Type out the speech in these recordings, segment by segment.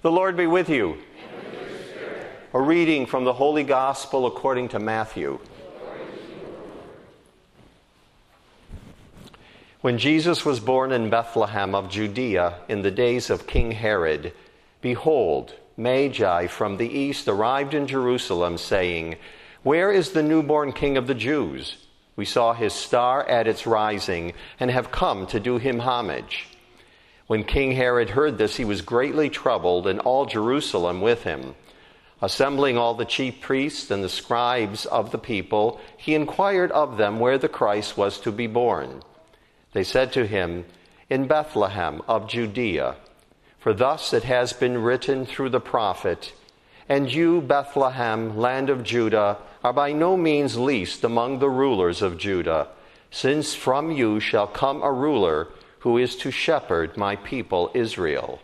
The Lord be with you. A reading from the Holy Gospel according to Matthew. When Jesus was born in Bethlehem of Judea in the days of King Herod, behold, Magi from the east arrived in Jerusalem, saying, Where is the newborn King of the Jews? We saw his star at its rising and have come to do him homage. When King Herod heard this, he was greatly troubled, and all Jerusalem with him. Assembling all the chief priests and the scribes of the people, he inquired of them where the Christ was to be born. They said to him, In Bethlehem of Judea, for thus it has been written through the prophet, And you, Bethlehem, land of Judah, are by no means least among the rulers of Judah, since from you shall come a ruler who is to shepherd my people Israel.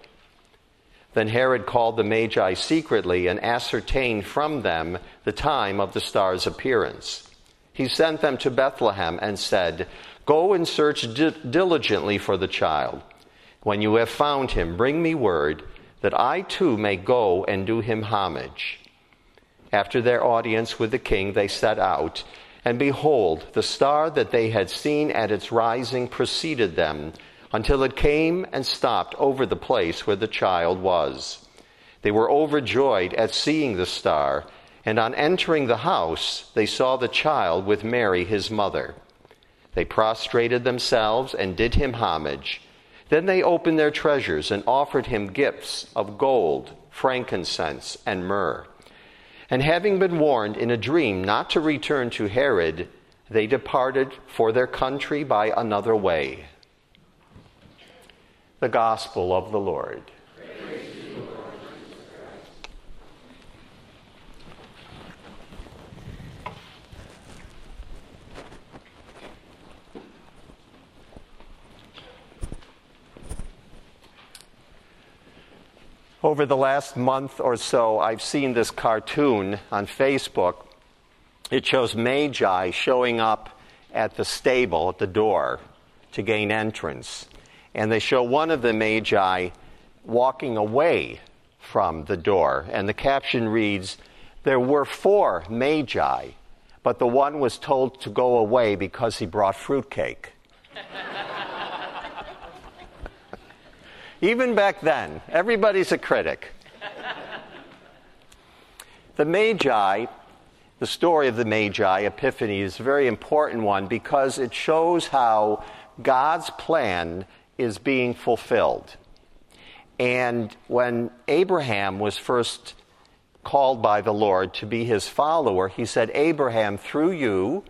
Then Herod called the Magi secretly and ascertained from them the time of the star's appearance. He sent them to Bethlehem and said, Go and search di- diligently for the child. When you have found him, bring me word that I too may go and do him homage. After their audience with the king, they set out, and behold, the star that they had seen at its rising preceded them until it came and stopped over the place where the child was. They were overjoyed at seeing the star, and on entering the house, they saw the child with Mary, his mother. They prostrated themselves and did him homage. Then they opened their treasures and offered him gifts of gold, frankincense, and myrrh. And having been warned in a dream not to return to Herod, they departed for their country by another way. The Gospel of the Lord. Over the last month or so, I've seen this cartoon on Facebook. It shows Magi showing up at the stable at the door to gain entrance. And they show one of the Magi walking away from the door. And the caption reads There were four Magi, but the one was told to go away because he brought fruitcake. Even back then, everybody's a critic. the Magi, the story of the Magi, Epiphany, is a very important one because it shows how God's plan is being fulfilled. And when Abraham was first called by the Lord to be his follower, he said, Abraham, through you,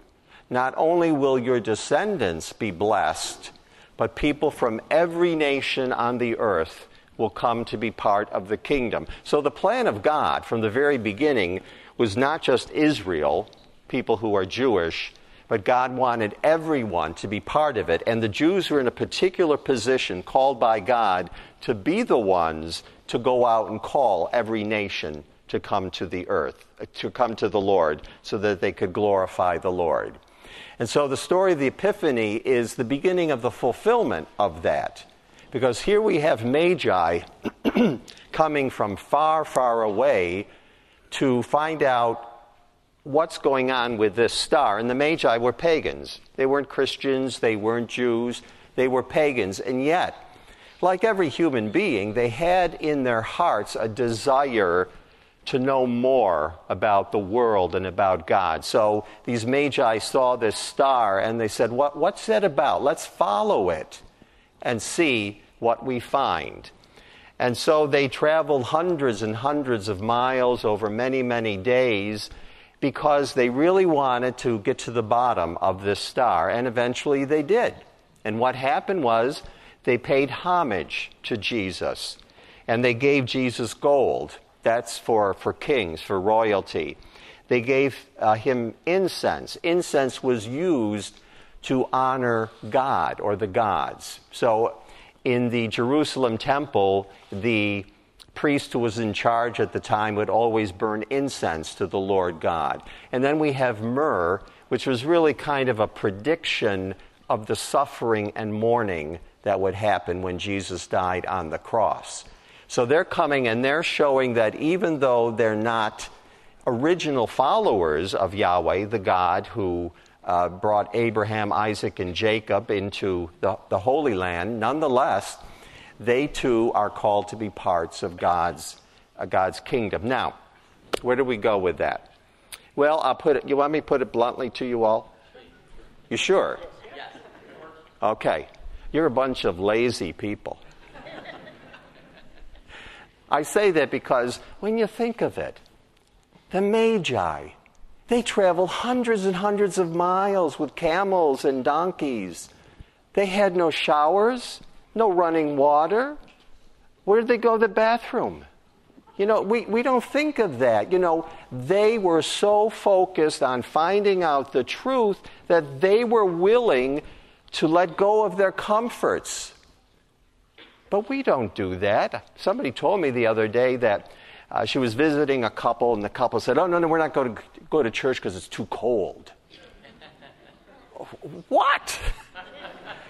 not only will your descendants be blessed, but people from every nation on the earth will come to be part of the kingdom. So the plan of God from the very beginning was not just Israel, people who are Jewish, but God wanted everyone to be part of it. And the Jews were in a particular position called by God to be the ones to go out and call every nation to come to the earth, to come to the Lord, so that they could glorify the Lord. And so the story of the Epiphany is the beginning of the fulfillment of that. Because here we have Magi coming from far, far away to find out what's going on with this star. And the Magi were pagans. They weren't Christians, they weren't Jews, they were pagans. And yet, like every human being, they had in their hearts a desire to know more about the world and about God. So these magi saw this star and they said, what, What's that about? Let's follow it and see what we find. And so they traveled hundreds and hundreds of miles over many, many days because they really wanted to get to the bottom of this star. And eventually they did. And what happened was they paid homage to Jesus and they gave Jesus gold that's for, for kings, for royalty. They gave uh, him incense. Incense was used to honor God or the gods. So in the Jerusalem temple, the priest who was in charge at the time would always burn incense to the Lord God. And then we have myrrh, which was really kind of a prediction of the suffering and mourning that would happen when Jesus died on the cross. So they're coming and they're showing that even though they're not original followers of Yahweh, the God who uh, brought Abraham, Isaac, and Jacob into the, the Holy Land, nonetheless, they too are called to be parts of God's, uh, God's kingdom. Now, where do we go with that? Well, I'll put it, you want me to put it bluntly to you all? You sure? Okay. You're a bunch of lazy people. I say that because when you think of it, the Magi, they traveled hundreds and hundreds of miles with camels and donkeys. They had no showers, no running water. Where did they go to the bathroom? You know, we, we don't think of that. You know, they were so focused on finding out the truth that they were willing to let go of their comforts. But we don't do that. Somebody told me the other day that uh, she was visiting a couple, and the couple said, Oh, no, no, we're not going to go to church because it's too cold. what?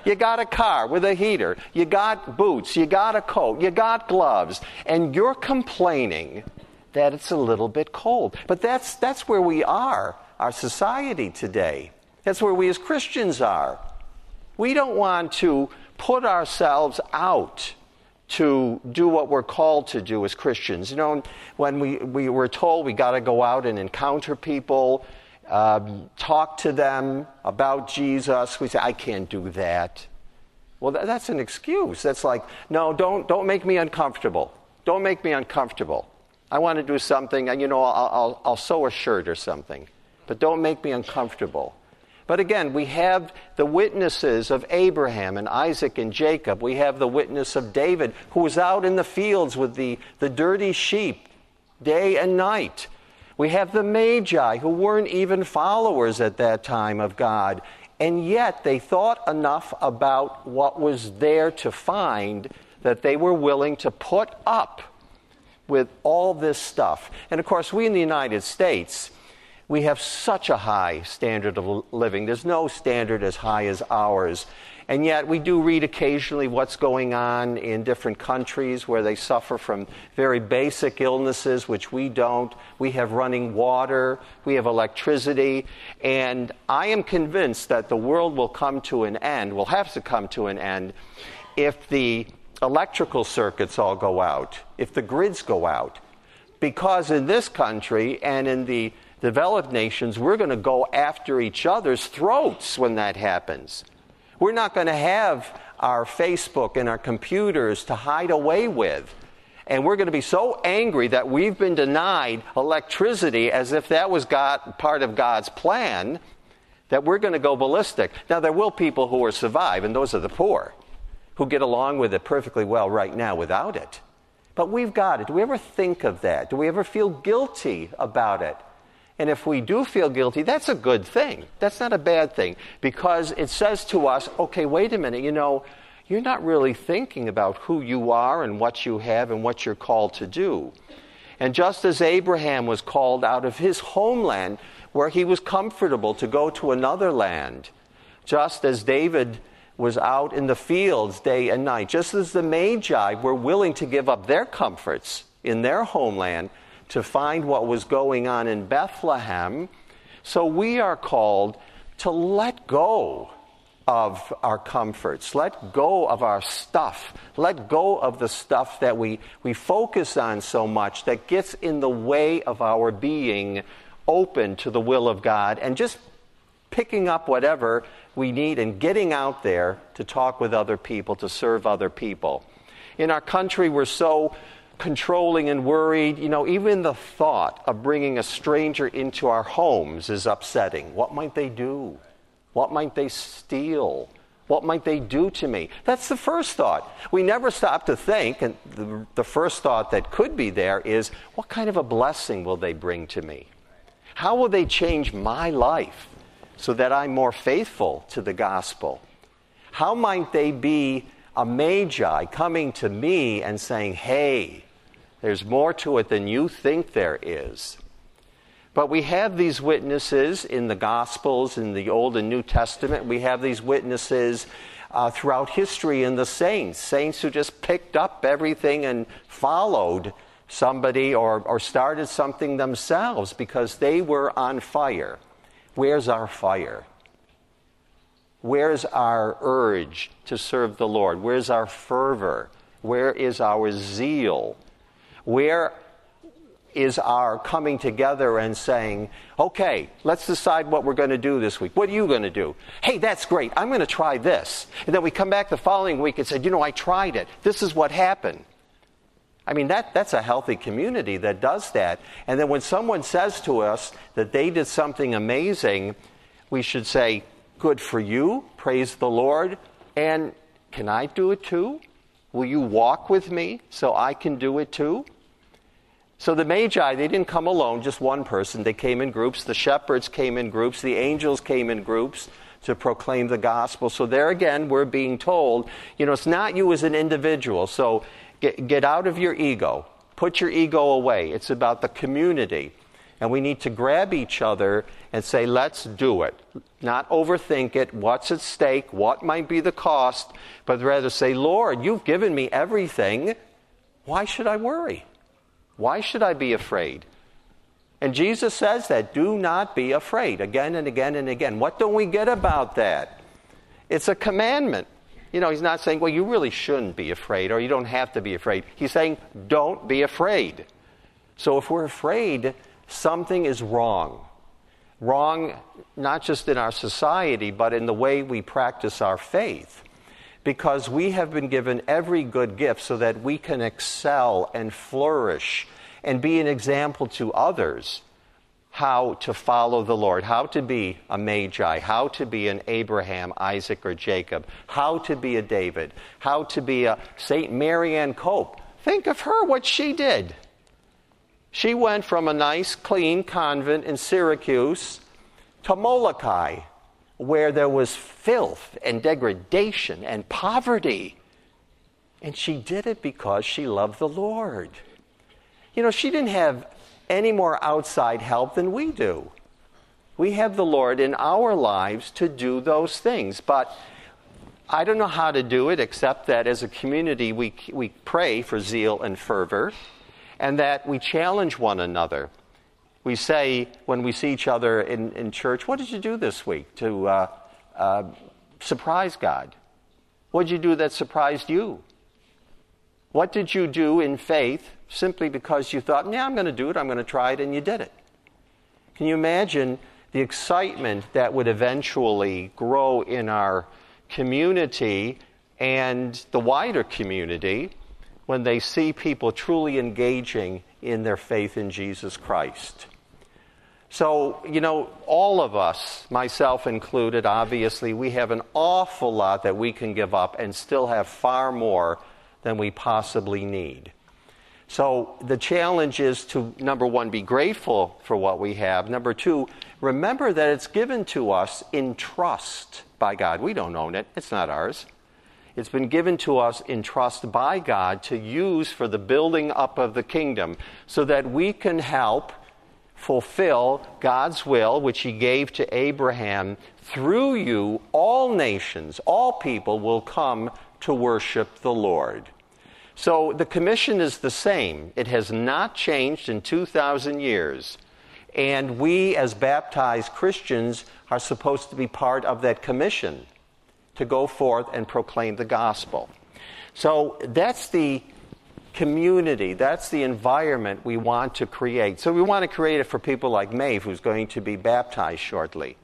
You got a car with a heater. You got boots. You got a coat. You got gloves. And you're complaining that it's a little bit cold. But that's, that's where we are, our society today. That's where we as Christians are. We don't want to put ourselves out to do what we're called to do as Christians. You know, when we, we were told we got to go out and encounter people, um, talk to them about Jesus, we say, I can't do that. Well, that, that's an excuse. That's like, no, don't, don't make me uncomfortable. Don't make me uncomfortable. I want to do something, and you know, I'll, I'll, I'll sew a shirt or something, but don't make me uncomfortable. But again, we have the witnesses of Abraham and Isaac and Jacob. We have the witness of David, who was out in the fields with the, the dirty sheep day and night. We have the Magi, who weren't even followers at that time of God, and yet they thought enough about what was there to find that they were willing to put up with all this stuff. And of course, we in the United States, we have such a high standard of living. There's no standard as high as ours. And yet, we do read occasionally what's going on in different countries where they suffer from very basic illnesses, which we don't. We have running water, we have electricity, and I am convinced that the world will come to an end, will have to come to an end, if the electrical circuits all go out, if the grids go out. Because in this country and in the developed nations, we're going to go after each other's throats when that happens. We're not going to have our Facebook and our computers to hide away with. And we're going to be so angry that we've been denied electricity as if that was God, part of God's plan that we're going to go ballistic. Now, there will people who will survive, and those are the poor, who get along with it perfectly well right now without it. But we've got it. Do we ever think of that? Do we ever feel guilty about it? And if we do feel guilty, that's a good thing. That's not a bad thing because it says to us, okay, wait a minute, you know, you're not really thinking about who you are and what you have and what you're called to do. And just as Abraham was called out of his homeland where he was comfortable to go to another land, just as David was out in the fields day and night, just as the Magi were willing to give up their comforts in their homeland to find what was going on in Bethlehem. So we are called to let go of our comforts, let go of our stuff, let go of the stuff that we, we focus on so much that gets in the way of our being open to the will of God and just picking up whatever we need and getting out there to talk with other people, to serve other people. In our country, we're so controlling and worried. You know, even the thought of bringing a stranger into our homes is upsetting. What might they do? What might they steal? What might they do to me? That's the first thought. We never stop to think, and the, the, first thought that could be there is what kind of a blessing will they bring to me? How will they change my life so that I'm more faithful to the gospel? How might they be a magi coming to me and saying, hey, there's more to it than you think there is. But we have these witnesses in the Gospels, in the Old and New Testament. We have these witnesses uh, throughout history in the saints, saints who just picked up everything and followed somebody or, or started something themselves because they were on fire. Where's our fire? Where's our urge to serve the Lord? Where's our fervor? Where is our zeal? Where is our coming together and saying, okay, let's decide what we're going to do this week. What are you going to do? Hey, that's great. I'm going to try this. And then we come back the following week and say, you know, I tried it. This is what happened. I mean, that, that's a healthy community that does that. And then when someone says to us that they did something amazing, we should say, Good for you, praise the Lord, and can I do it too? Will you walk with me so I can do it too? So the Magi, they didn't come alone, just one person. They came in groups. The shepherds came in groups. The angels came in groups to proclaim the gospel. So there again, we're being told, you know, it's not you as an individual. So Get, get out of your ego. Put your ego away. It's about the community. And we need to grab each other and say, let's do it. Not overthink it. What's at stake? What might be the cost? But rather say, Lord, you've given me everything. Why should I worry? Why should I be afraid? And Jesus says that do not be afraid again and again and again. What don't we get about that? It's a commandment. You know, he's not saying, well, you really shouldn't be afraid or you don't have to be afraid. He's saying, don't be afraid. So if we're afraid, something is wrong. Wrong not just in our society, but in the way we practice our faith. Because we have been given every good gift so that we can excel and flourish and be an example to others how to follow the Lord, how to be a Magi, how to be an Abraham, Isaac, or Jacob, how to be a David, how to be a St. Marianne Cope. Think of her, what she did. She went from a nice, clean convent in Syracuse to Molokai, where there was filth and degradation and poverty. And she did it because she loved the Lord. You know, she didn't have any more outside help than we do. We have the Lord in our lives to do those things. But I don't know how to do it except that as a community we, we pray for zeal and fervor and that we challenge one another. We say when we see each other in, in church, What did you do this week to uh, uh, surprise God? What did you do that surprised you? What did you do in faith simply because you thought, yeah, I'm going to do it, I'm going to try it, and you did it? Can you imagine the excitement that would eventually grow in our community and the wider community when they see people truly engaging in their faith in Jesus Christ? So, you know, all of us, myself included, obviously, we have an awful lot that we can give up and still have far more than we possibly need. So the challenge is to, number one, be grateful for what we have. Number two, remember that it's given to us in trust by God. We don't own it, it's not ours. It's been given to us in trust by God to use for the building up of the kingdom so that we can help fulfill God's will, which He gave to Abraham. Through you, all nations, all people will come to worship the Lord. So the commission is the same. It has not changed in 2,000 years. And we, as baptized Christians, are supposed to be part of that commission to go forth and proclaim the gospel. So that's the community, that's the environment we want to create. So we want to create it for people like Maeve, who's going to be baptized shortly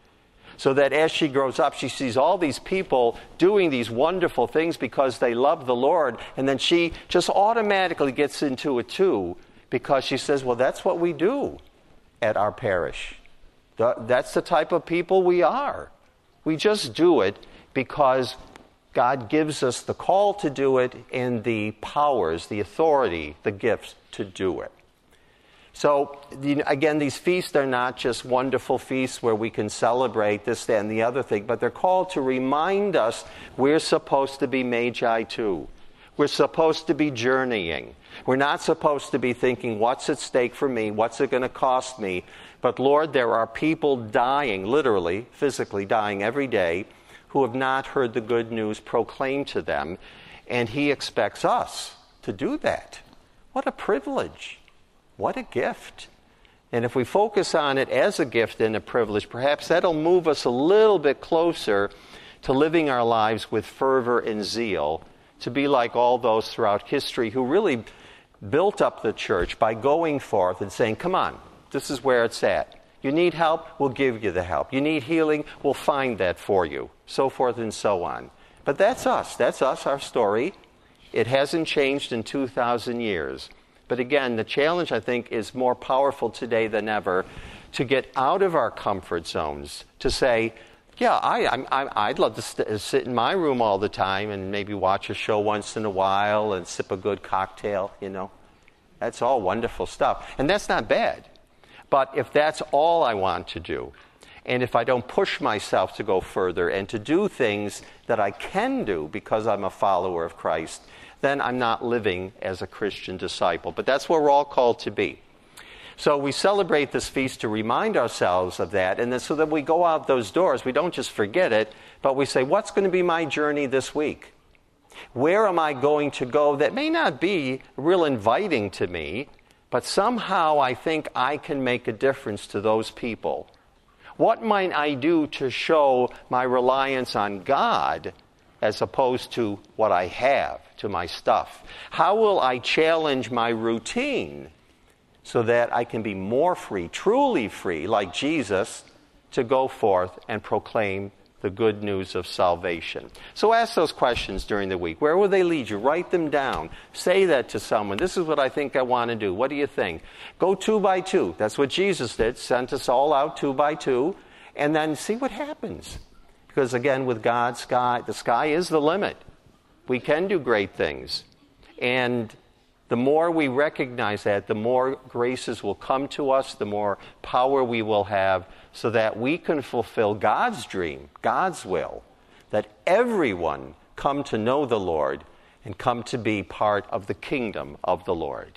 so that as she grows up, she sees all these people doing these wonderful things because they love the Lord, and then she just automatically gets into it too because she says, Well, that's what we do at our parish. That's the type of people we are. We just do it because God gives us the call to do it and the powers, the authority, the gifts to do it. So, again, these feasts are not just wonderful feasts where we can celebrate this, that, and the other thing, but they're called to remind us we're supposed to be magi too. We're supposed to be journeying. We're not supposed to be thinking, what's at stake for me? What's it going to cost me? But Lord, there are people dying, literally, physically dying every day who have not heard the good news proclaimed to them, and He expects us to do that. What a privilege! What a gift! And if we focus on it as a gift and a privilege, perhaps that'll move us a little bit closer to living our lives with fervor and zeal, to be like all those throughout history who really built up the church by going forth and saying, Come on, this is where it's at. You need help, we'll give you the help. You need healing, we'll find that for you. So forth and so on. But that's us. That's us, our story. It hasn't changed in 2,000 years. But again, the challenge, I think, is more powerful today than ever to get out of our comfort zones, to say, yeah, I, would love to st- sit in my room all the time and maybe watch a show once in a while and sip a good cocktail, you know. That's all wonderful stuff. And that's not bad. But if that's all I want to do, and if I don't push myself to go further and to do things that I can do because I'm a follower of Christ, then I'm not living as a Christian disciple. But that's where we're all called to be. So we celebrate this feast to remind ourselves of that, and then so that we go out those doors, we don't just forget it, but we say, What's going to be my journey this week? Where am I going to go that may not be real inviting to me, but somehow I think I can make a difference to those people? What might I do to show my reliance on God as opposed to what I have, to my stuff? How will I challenge my routine so that I can be more free, truly free, like Jesus, to go forth and proclaim the good news of salvation. So ask those questions during the week. Where will they lead you? Write them down. Say that to someone. This is what I think I want to do. What do you think? Go two by two. That's what Jesus did. Sent us all out two by two. And then see what happens. Because again, with God, sky, the sky is the limit. We can do great things. And the more we recognize that, the more graces will come to us, the more power we will have, so that we can fulfill God's dream, God's will, that everyone come to know the Lord and come to be part of the kingdom of the Lord.